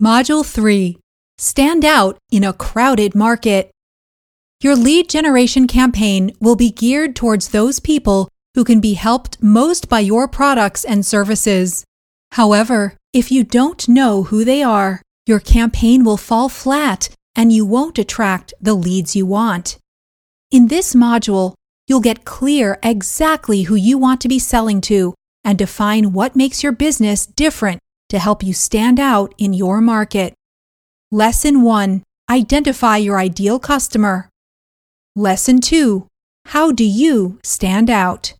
Module 3 Stand out in a crowded market. Your lead generation campaign will be geared towards those people who can be helped most by your products and services. However, if you don't know who they are, your campaign will fall flat and you won't attract the leads you want. In this module, you'll get clear exactly who you want to be selling to and define what makes your business different to help you stand out in your market. Lesson 1 Identify your ideal customer. Lesson 2 How do you stand out?